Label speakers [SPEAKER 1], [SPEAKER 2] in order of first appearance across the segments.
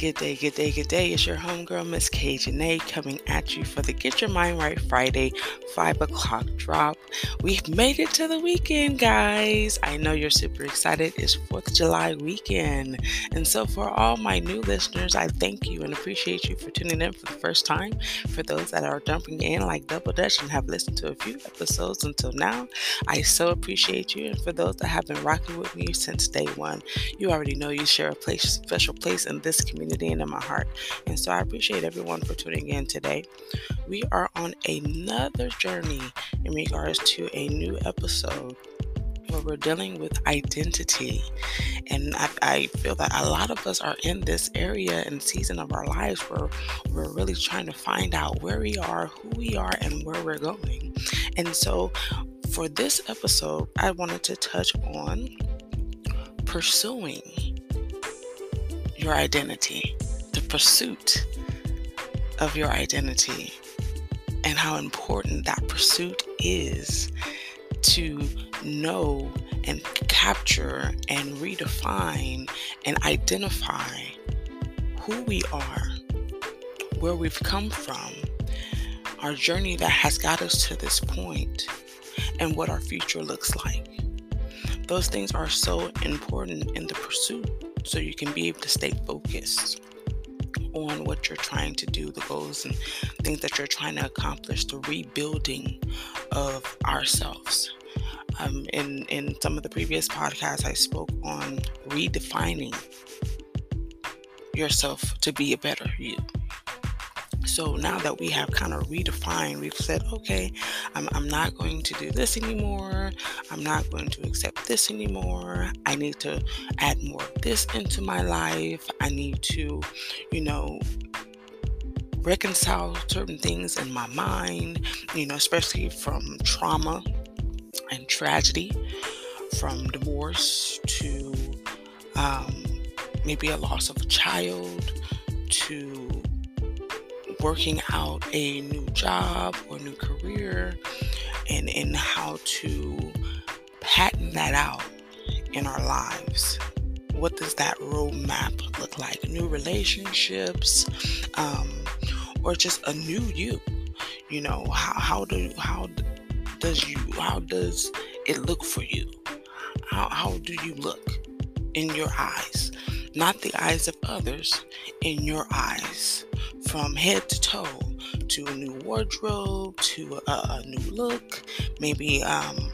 [SPEAKER 1] Good day, good day, good day. It's your homegirl, Miss K. Janae, coming at you for the Get Your Mind Right Friday, 5 o'clock drop. We've made it to the weekend, guys. I know you're super excited. It's 4th of July weekend. And so, for all my new listeners, I thank you and appreciate you for tuning in for the first time. For those that are jumping in like Double Dutch and have listened to a few episodes until now, I so appreciate you. And for those that have been rocking with me since day one, you already know you share a place, special place in this community and in my heart. And so I appreciate everyone for tuning in today. We are on another journey in regards to a new episode where we're dealing with identity. And I, I, feel that a lot of us are in this area and season of our lives where we're really trying to find out where we are, who we are, and where we're going. And so for this episode, I wanted to touch on pursuing your identity, the pursuit of your identity, and how important that pursuit is to know and capture and redefine and identify who we are, where we've come from, our journey that has got us to this point, and what our future looks like. Those things are so important in the pursuit so you can be able to stay focused on what you're trying to do, the goals and things that you're trying to accomplish, the rebuilding of ourselves. Um, in in some of the previous podcasts, I spoke on redefining yourself to be a better you. So now that we have kind of redefined, we've said, okay, I'm, I'm not going to do this anymore. I'm not going to accept this anymore. I need to add more of this into my life. I need to, you know, reconcile certain things in my mind, you know, especially from trauma and tragedy, from divorce to um, maybe a loss of a child to working out a new job or new career and, and how to patent that out in our lives. What does that roadmap look like? New relationships, um, or just a new you? You know, how, how do how does you how does it look for you? How how do you look in your eyes? Not the eyes of others, in your eyes from head to toe to a new wardrobe to a, a new look, maybe um,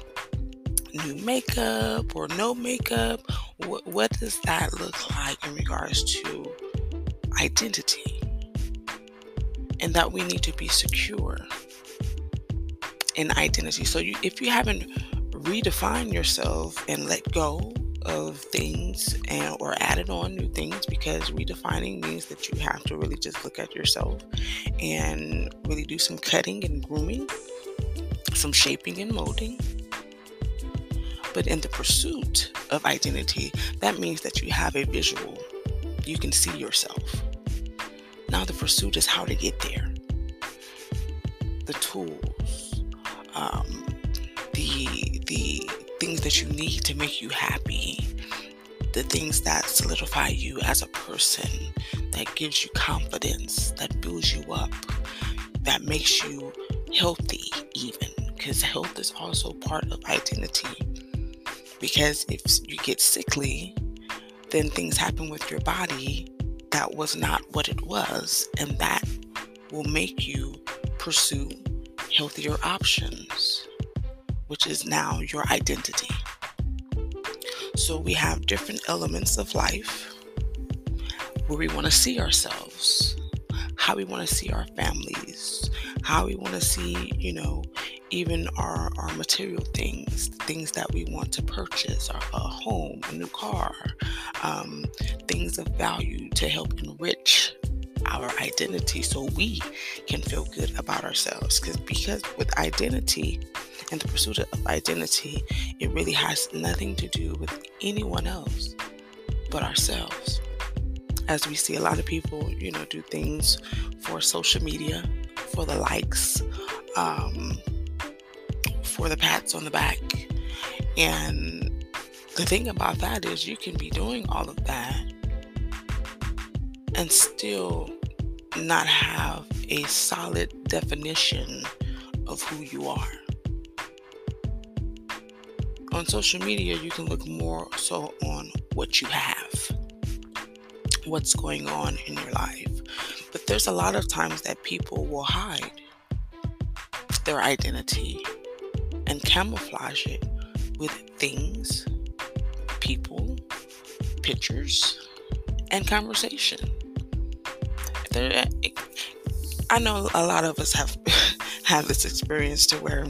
[SPEAKER 1] new makeup or no makeup. What, what does that look like in regards to identity? And that we need to be secure in identity. So, you, if you haven't redefined yourself and let go of things and or added on new things because redefining means that you have to really just look at yourself and really do some cutting and grooming, some shaping and molding. But in the pursuit of identity, that means that you have a visual. You can see yourself. Now the pursuit is how to get there. The tools, um, the the things that you need to make you happy, the things that solidify you as a person, that gives you confidence, that builds you up, that makes you healthy, even because health is also part of identity. Because if you get sickly, then things happen with your body that was not what it was, and that will make you pursue healthier options which is now your identity. So we have different elements of life where we want to see ourselves, how we want to see our families, how we want to see, you know, even our, our material things, things that we want to purchase, our, a home, a new car, um, things of value to help enrich our identity so we can feel good about ourselves. Because because with identity, and the pursuit of identity, it really has nothing to do with anyone else but ourselves. As we see a lot of people, you know, do things for social media, for the likes, um, for the pats on the back. And the thing about that is, you can be doing all of that and still not have a solid definition of who you are. On social media, you can look more so on what you have, what's going on in your life. But there's a lot of times that people will hide their identity and camouflage it with things, people, pictures, and conversation. There, I know a lot of us have had this experience to where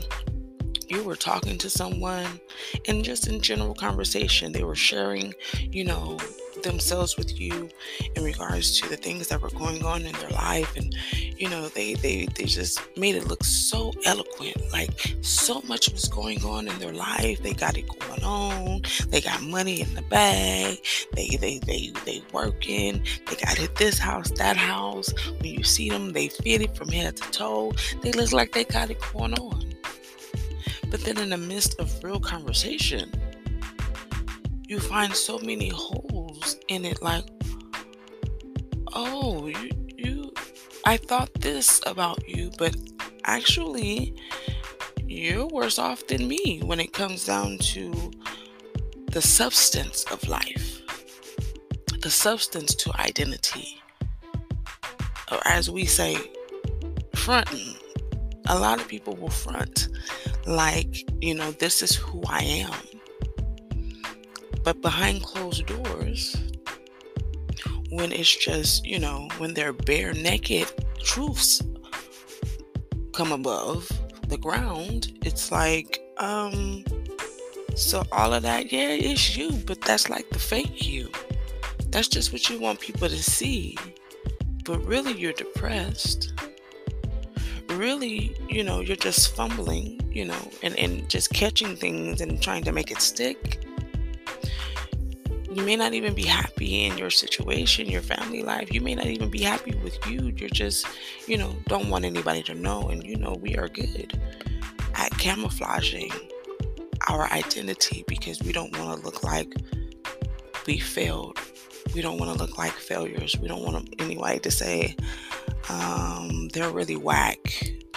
[SPEAKER 1] you were talking to someone and just in general conversation they were sharing you know themselves with you in regards to the things that were going on in their life and you know they they they just made it look so eloquent like so much was going on in their life. They got it going on. They got money in the bag. They they they they working. They got hit this house that house. When you see them they fit it from head to toe. They look like they got it going on but then in the midst of real conversation you find so many holes in it like oh you you i thought this about you but actually you're worse off than me when it comes down to the substance of life the substance to identity. Or as we say fronting a lot of people will front like you know this is who i am but behind closed doors, when it's just, you know, when their bare naked truths come above the ground, it's like, um, so all of that, yeah, it's you, but that's like the fake you. That's just what you want people to see. But really, you're depressed. Really, you know, you're just fumbling, you know, and, and just catching things and trying to make it stick you may not even be happy in your situation, your family life. You may not even be happy with you. You're just, you know, don't want anybody to know. And, you know, we are good at camouflaging our identity because we don't want to look like we failed. We don't want to look like failures. We don't want anybody to say um, they're really whack.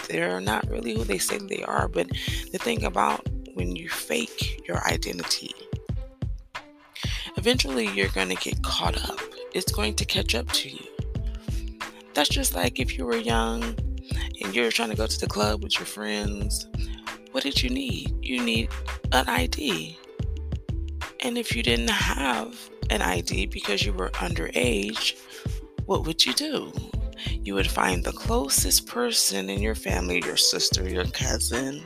[SPEAKER 1] They're not really who they say they are. But the thing about when you fake your identity, eventually you're going to get caught up. It's going to catch up to you. That's just like if you were young and you're trying to go to the club with your friends. What did you need? You need an ID. And if you didn't have an ID because you were underage, what would you do? You would find the closest person in your family, your sister, your cousin,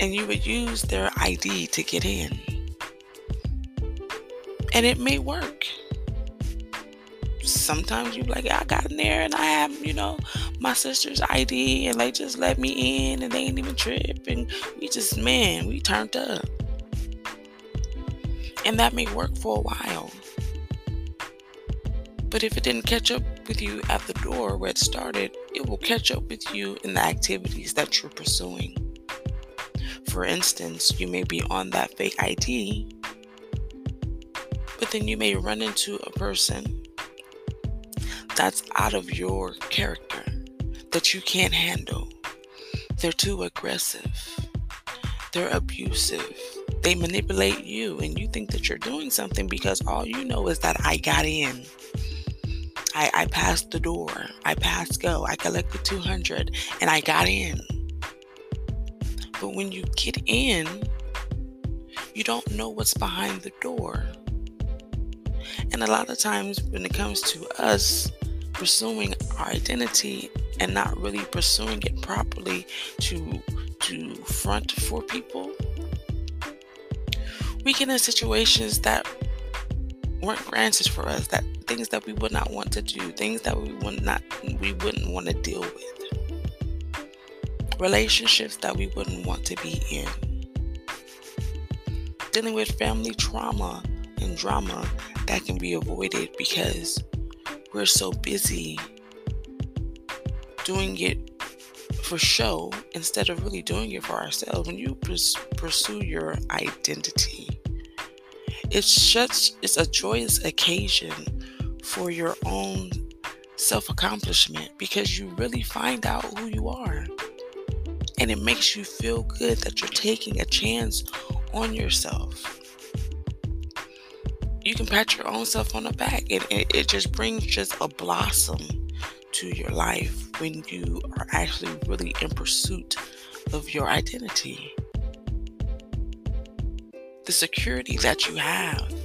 [SPEAKER 1] and you would use their ID to get in and it may work. Sometimes you're like, I got in there and I have, you know, my sister's ID and they just let me in and they ain't even trip and we just man, we turned up. And that may work for a while. But if it didn't catch up with you at the door where it started, it will catch up with you in the activities that you're pursuing. For instance, you may be on that fake ID but then you may run into a person that's out of your character that you can't handle. They're too aggressive. They're abusive. They manipulate you, and you think that you're doing something because all you know is that I got in. I, I passed the door. I passed go. I collected 200 and I got in. But when you get in, you don't know what's behind the door. And a lot of times, when it comes to us pursuing our identity and not really pursuing it properly to to front for people, we get in situations that weren't granted for us, that things that we would not want to do, things that we would not we wouldn't want to deal with. Relationships that we wouldn't want to be in. Dealing with family trauma and drama that can be avoided because we're so busy doing it for show instead of really doing it for ourselves. When you pursue your identity, it's such it's a joyous occasion for your own self accomplishment because you really find out who you are. And it makes you feel good that you're taking a chance on yourself. You can pat your own self on the back. and it, it just brings just a blossom to your life when you are actually really in pursuit of your identity. The security that you have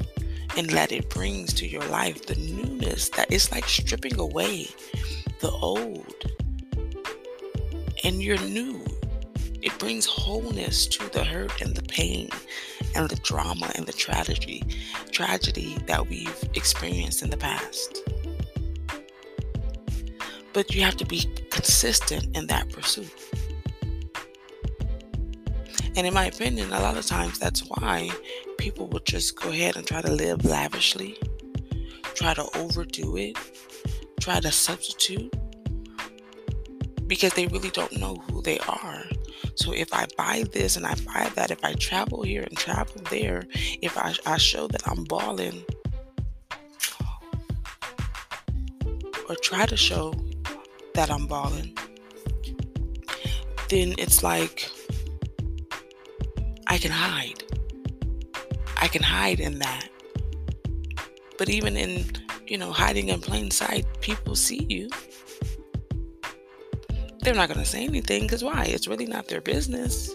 [SPEAKER 1] and that it brings to your life, the newness that it's like stripping away the old. And you're new. It brings wholeness to the hurt and the pain and the drama and the tragedy, tragedy that we've experienced in the past. But you have to be consistent in that pursuit. And in my opinion, a lot of times that's why people will just go ahead and try to live lavishly, try to overdo it, try to substitute because they really don't know who they are. So if I buy this and I buy that, if I travel here and travel there, if I, I show that I'm balling, or try to show that I'm balling, then it's like I can hide. I can hide in that. But even in, you know, hiding in plain sight, people see you. They're not going to say anything because why? It's really not their business.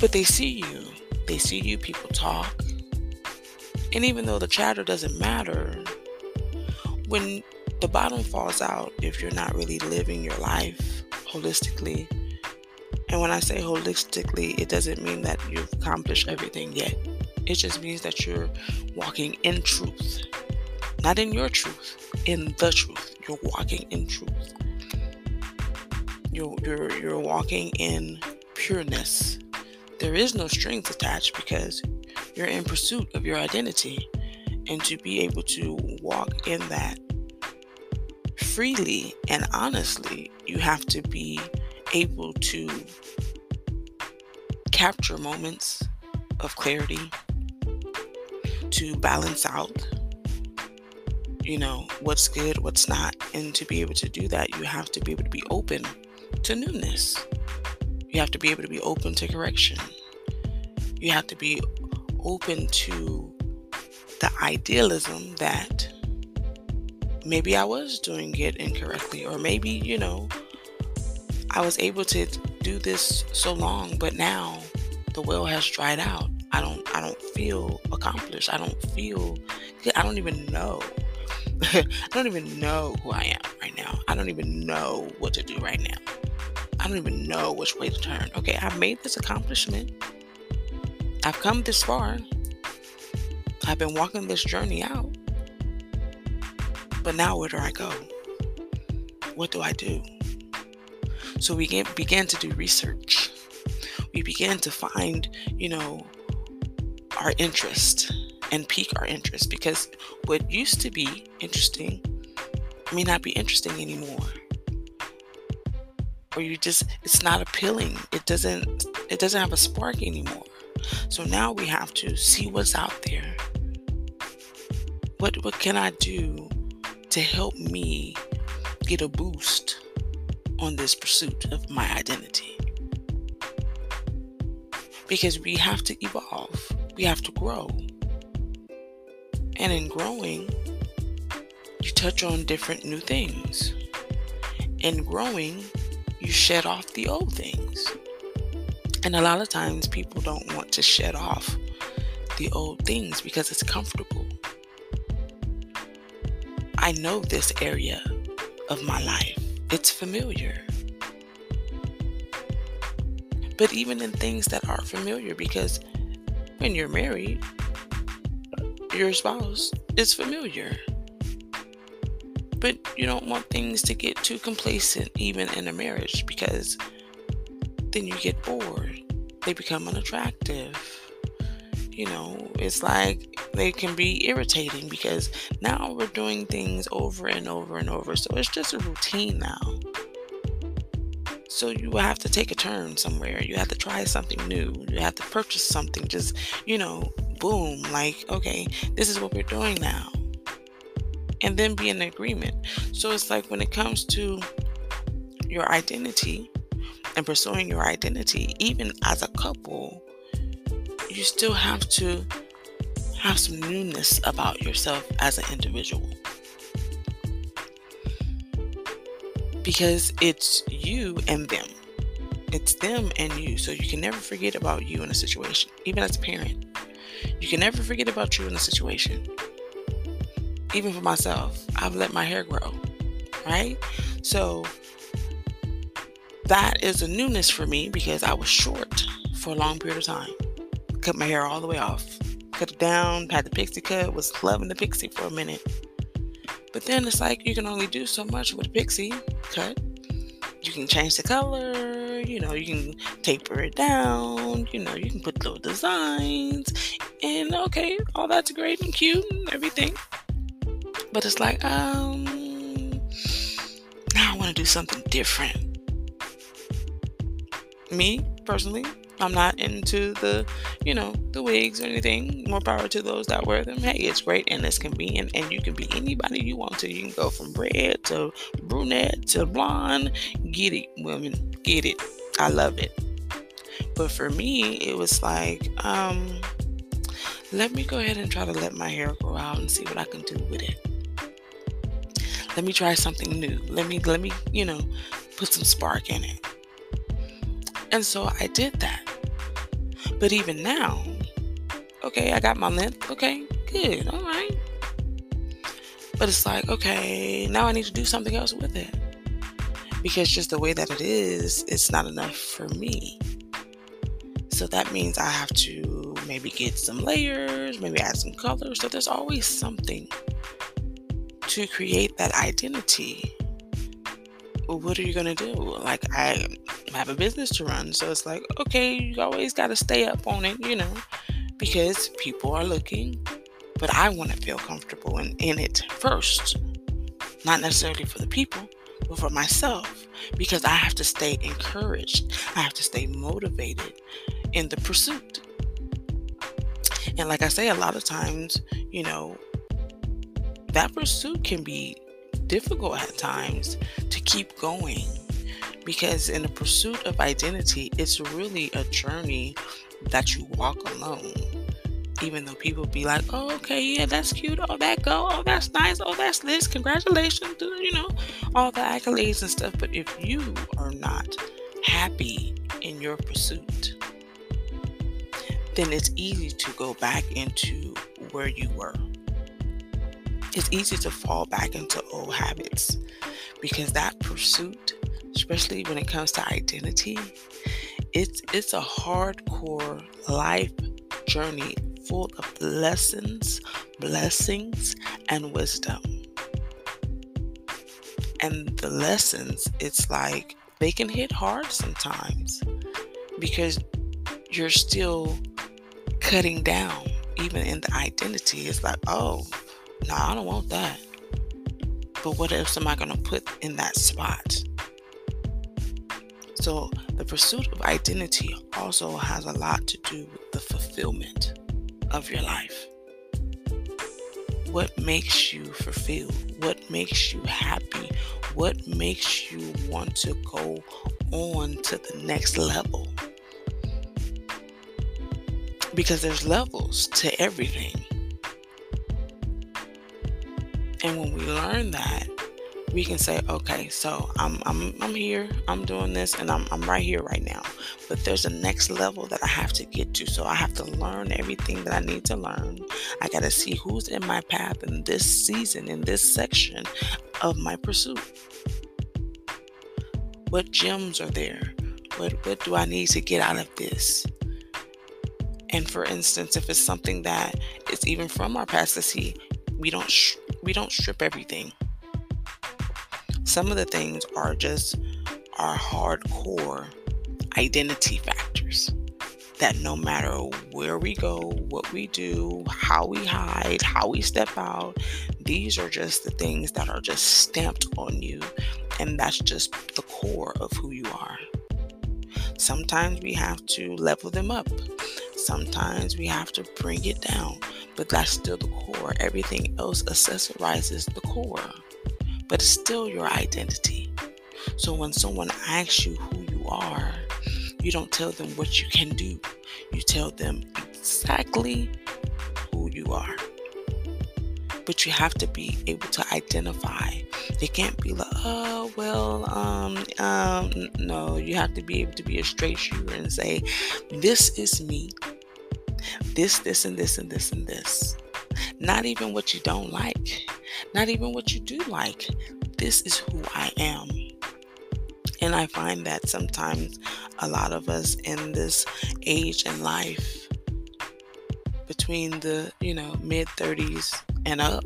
[SPEAKER 1] But they see you. They see you, people talk. And even though the chatter doesn't matter, when the bottom falls out, if you're not really living your life holistically, and when I say holistically, it doesn't mean that you've accomplished everything yet. It just means that you're walking in truth. Not in your truth, in the truth. You're walking in truth. You're, you're, you're walking in pureness. There is no strings attached because you're in pursuit of your identity. And to be able to walk in that freely and honestly, you have to be able to capture moments of clarity, to balance out, you know, what's good, what's not. And to be able to do that, you have to be able to be open to newness. You have to be able to be open to correction. You have to be open to the idealism that maybe I was doing it incorrectly, or maybe, you know, I was able to do this so long, but now the well has dried out. I don't I don't feel accomplished. I don't feel I don't even know. I don't even know who I am right now. I don't even know what to do right now. I don't even know which way to turn. Okay, I've made this accomplishment. I've come this far. I've been walking this journey out. But now where do I go? What do I do? So we began to do research. We began to find, you know, our interest and pique our interest because what used to be interesting may not be interesting anymore. Or you just it's not appealing. It doesn't it doesn't have a spark anymore. So now we have to see what's out there. What what can I do to help me get a boost on this pursuit of my identity. Because we have to evolve, we have to grow. And in growing, you touch on different new things. In growing, you shed off the old things. And a lot of times people don't want to shed off the old things because it's comfortable. I know this area of my life. It's familiar. But even in things that are familiar, because when you're married, your spouse is familiar. But you don't want things to get too complacent, even in a marriage, because then you get bored. They become unattractive. You know, it's like they can be irritating because now we're doing things over and over and over. So it's just a routine now. So you have to take a turn somewhere. You have to try something new. You have to purchase something. Just, you know, boom, like, okay, this is what we're doing now. and then be in agreement. So it's like when it comes to your identity and pursuing your identity, even as a couple, you still have to have some newness about yourself as an individual. Because it's you and them. It's them and you. So you can never forget about you in a situation, even as a parent. You can never forget about you in a situation. Even for myself, I've let my hair grow, right? So that is a newness for me because I was short for a long period of time. Cut my hair all the way off, cut it down, had the pixie cut, was loving the pixie for a minute. But then it's like you can only do so much with a pixie cut. You can change the color, you know, you can taper it down, you know, you can put little designs, and okay, all that's great and cute and everything. But it's like, um, now I want to do something different. Me, personally, I'm not into the, you know, the wigs or anything. More power to those that wear them. Hey, it's great and it's convenient, and you can be anybody you want to. You can go from red to brunette to blonde. Get it, women, get it. I love it. But for me, it was like, um, let me go ahead and try to let my hair grow out and see what I can do with it. Let me try something new. Let me, let me, you know, put some spark in it. And so I did that. But even now, okay, I got my length. Okay, good. All right. But it's like, okay, now I need to do something else with it. Because just the way that it is, it's not enough for me. So that means I have to maybe get some layers, maybe add some colors. So there's always something to create that identity. What are you to do? Like, I have a business to run. So it's like, okay, you always got to stay up on it, you know, because people are looking. But I want to feel comfortable in, in it first. Not necessarily for the people, but for myself. Because I have to stay encouraged. I have to stay motivated in the pursuit. And like I say, a lot of times, you know, that pursuit can be difficult at times to keep going because in the pursuit of identity, it's really a journey that you walk alone. Even though people be like, oh, okay, yeah, that's cute. Oh, that go. Oh, that's nice. Oh, that's this. Congratulations. You know, all the accolades and stuff. But if you are not happy in your pursuit, then it's easy to go back into where you were. It's easy to fall back into old habits because that pursuit especially when it comes to identity, it's it's a hardcore life journey full of lessons, blessings, and wisdom. And the lessons, it's like they can hit hard sometimes because you're still cutting down, even in the identity. It's like, oh, no, I don't want that. But what else am I going to put in that spot? So, the pursuit of identity also has a lot to do with the fulfillment of your life. What makes you fulfilled? What makes you happy? What makes you want to go on to the next level? Because there's levels to everything. And when we learn that, we can say, okay, so I'm I'm I'm here, I'm doing this, and I'm I'm right here right now. But there's a next level that I have to get to. So I have to learn everything that I need to learn. I gotta see who's in my path in this season, in this section of my pursuit. What gems are there? What what do I need to get out of this? And for instance, if it's something that is even from our past, to see we don't sh- we don't strip everything some of the things are just our hardcore identity factors that no matter where we go, what we do, how we hide, how we step out, these are just the things that are just stamped on you. And that's just the core of who you are. Sometimes we have to level them up. Sometimes we have to bring it down, but that's still the core. Everything else accessorizes the core, but it's still your identity. So when someone asks you who you are, you don't tell them what you can do, you tell them exactly who you are. But you have to be able to identify. They can't be like, oh, well, um, um, no, you have to be able to be a straight shooter and say, this is me. This, this, and this, and this, and this. Not even what you don't like, not even what you do like. This is who I am. And I find that sometimes a lot of us in this age and life, between the, you know, mid 30s and up,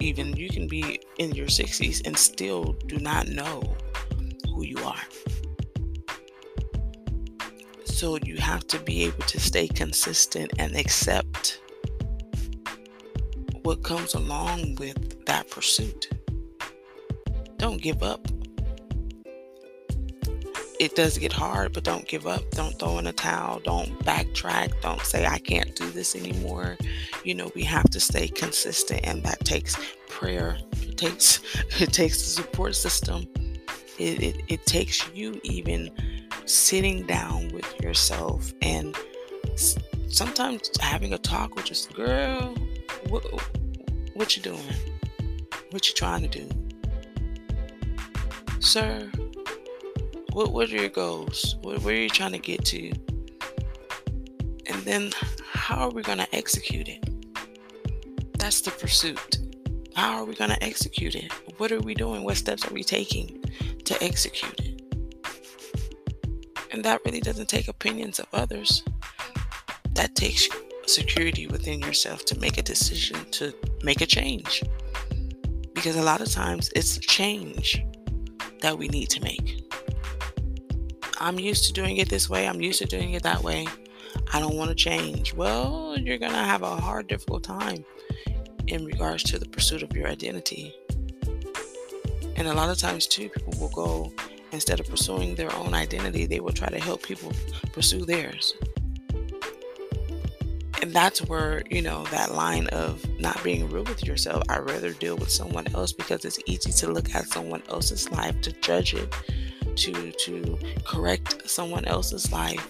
[SPEAKER 1] even you can be in your 60s and still do not know who you are. So you have to be able to stay consistent and accept what comes along with that pursuit. Don't give up it does get hard, but don't give up. Don't throw in a towel. Don't backtrack. Don't say, I can't do this anymore. You know, we have to stay consistent, and that takes prayer. It takes it takes the support system. It, it, it takes you even sitting down with yourself and sometimes having a talk with just girl what, what you doing what you trying to do sir what, what are your goals? What, where are you trying to get to? And then how are we going to execute it? That's the pursuit. How are we going to execute it? What are we doing? What steps are we taking to execute it? And that really doesn't take opinions of others. That takes security within yourself to make a decision to make a change. Because a lot of times it's change that we need to make. I'm used to doing it this way. I'm used to doing it that way. I don't want to change. Well, you're going to have a hard, difficult time in regards to the pursuit of your identity. And a lot of times, too, people will go, instead of pursuing their own identity, they will try to help people pursue theirs. And that's where, you know, that line of not being real with yourself. I'd rather deal with someone else because it's easy to look at someone else's life to judge it to to correct someone else's life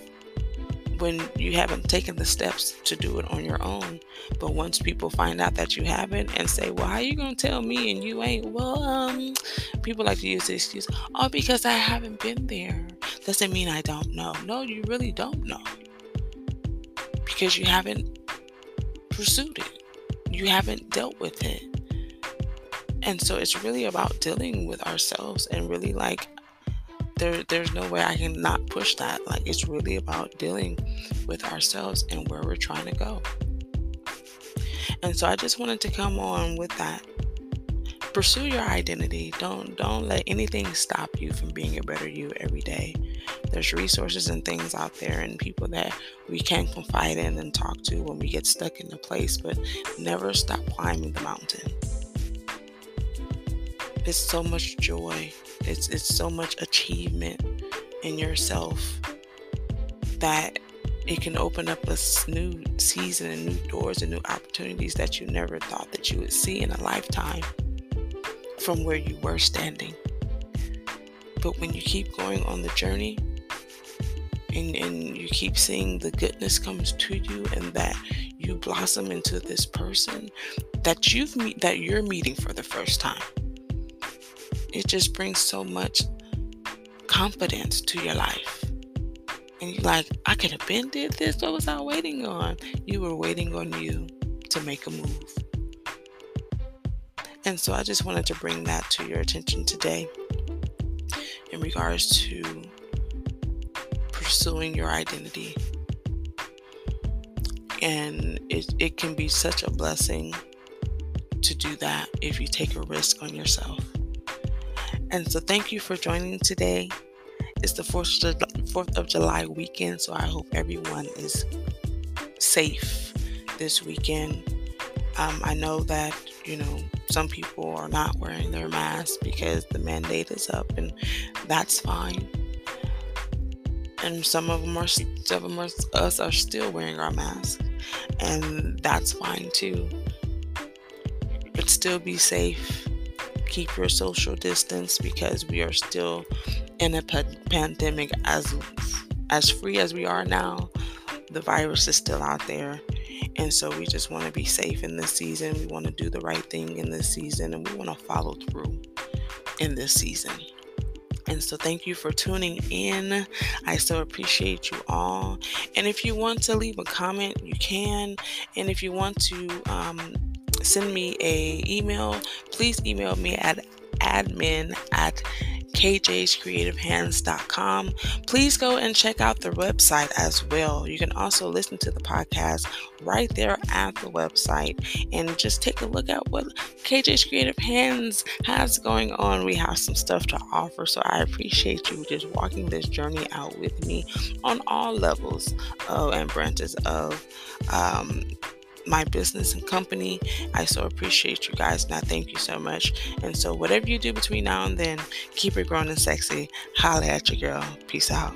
[SPEAKER 1] when you haven't taken the steps to do it on your own. But once people find out that you haven't and say, Well, how you gonna tell me and you ain't? Well, um, people like to use the excuse, oh, because I haven't been there. Doesn't mean I don't know. No, you really don't know. Because you haven't pursued it. You haven't dealt with it. And so it's really about dealing with ourselves and really like there there's no way I can not push that. Like it's really about dealing with ourselves and where we're trying to go. And so I just wanted to come on with that. Pursue your identity. Don't don't let anything stop you from being a better you every day. There's resources and things out there and people that we can confide in and talk to when we get stuck in a place, but never stop climbing the mountain. It's so much joy it's it's so much achievement in yourself that it can open up a new season and new doors and new opportunities that you never thought that you would see in a lifetime from where you were standing. But when you keep going on the journey and, and you keep seeing the goodness comes to you and that you blossom into this person that you've meet that you're meeting for the first time it just brings so much confidence to your life. And you're like, I could have been did this. What was I waiting on? You were waiting on you to make a move. And so I just wanted to bring that to your attention today in regards to pursuing your identity. And it, it can be such a blessing to do that if you take a risk on yourself. And so, thank you for joining today. It's the 4th of July weekend, so I hope everyone is safe this weekend. Um, I know that, you know, some people are not wearing their masks because the mandate is up, and that's fine. and some of them are some of us are still wearing our mask, and that's fine too. But still be safe. Keep your social distance because we are still in a pandemic as as free as we are now. The virus is still out there. And so we just want to be safe in this season. We want to do the right thing in this season and we want to follow through in this season. And so, thank you for tuning in. I so appreciate you all. And if you want to leave a comment, you can. And if you want to um, send me a email, please email me at admin at kjscreativehands.com. Please go and check out the website as well. You can also listen to the podcast right there at the website and just take a look at what KJ's Creative Hands has going on. We have some stuff to offer, so I appreciate you just walking this journey out with me on all levels of, and branches of um, my business and company. I so appreciate you guys and I thank you so much. And so, whatever you do between now and then, keep it growing and sexy. Holla at your girl. Peace out.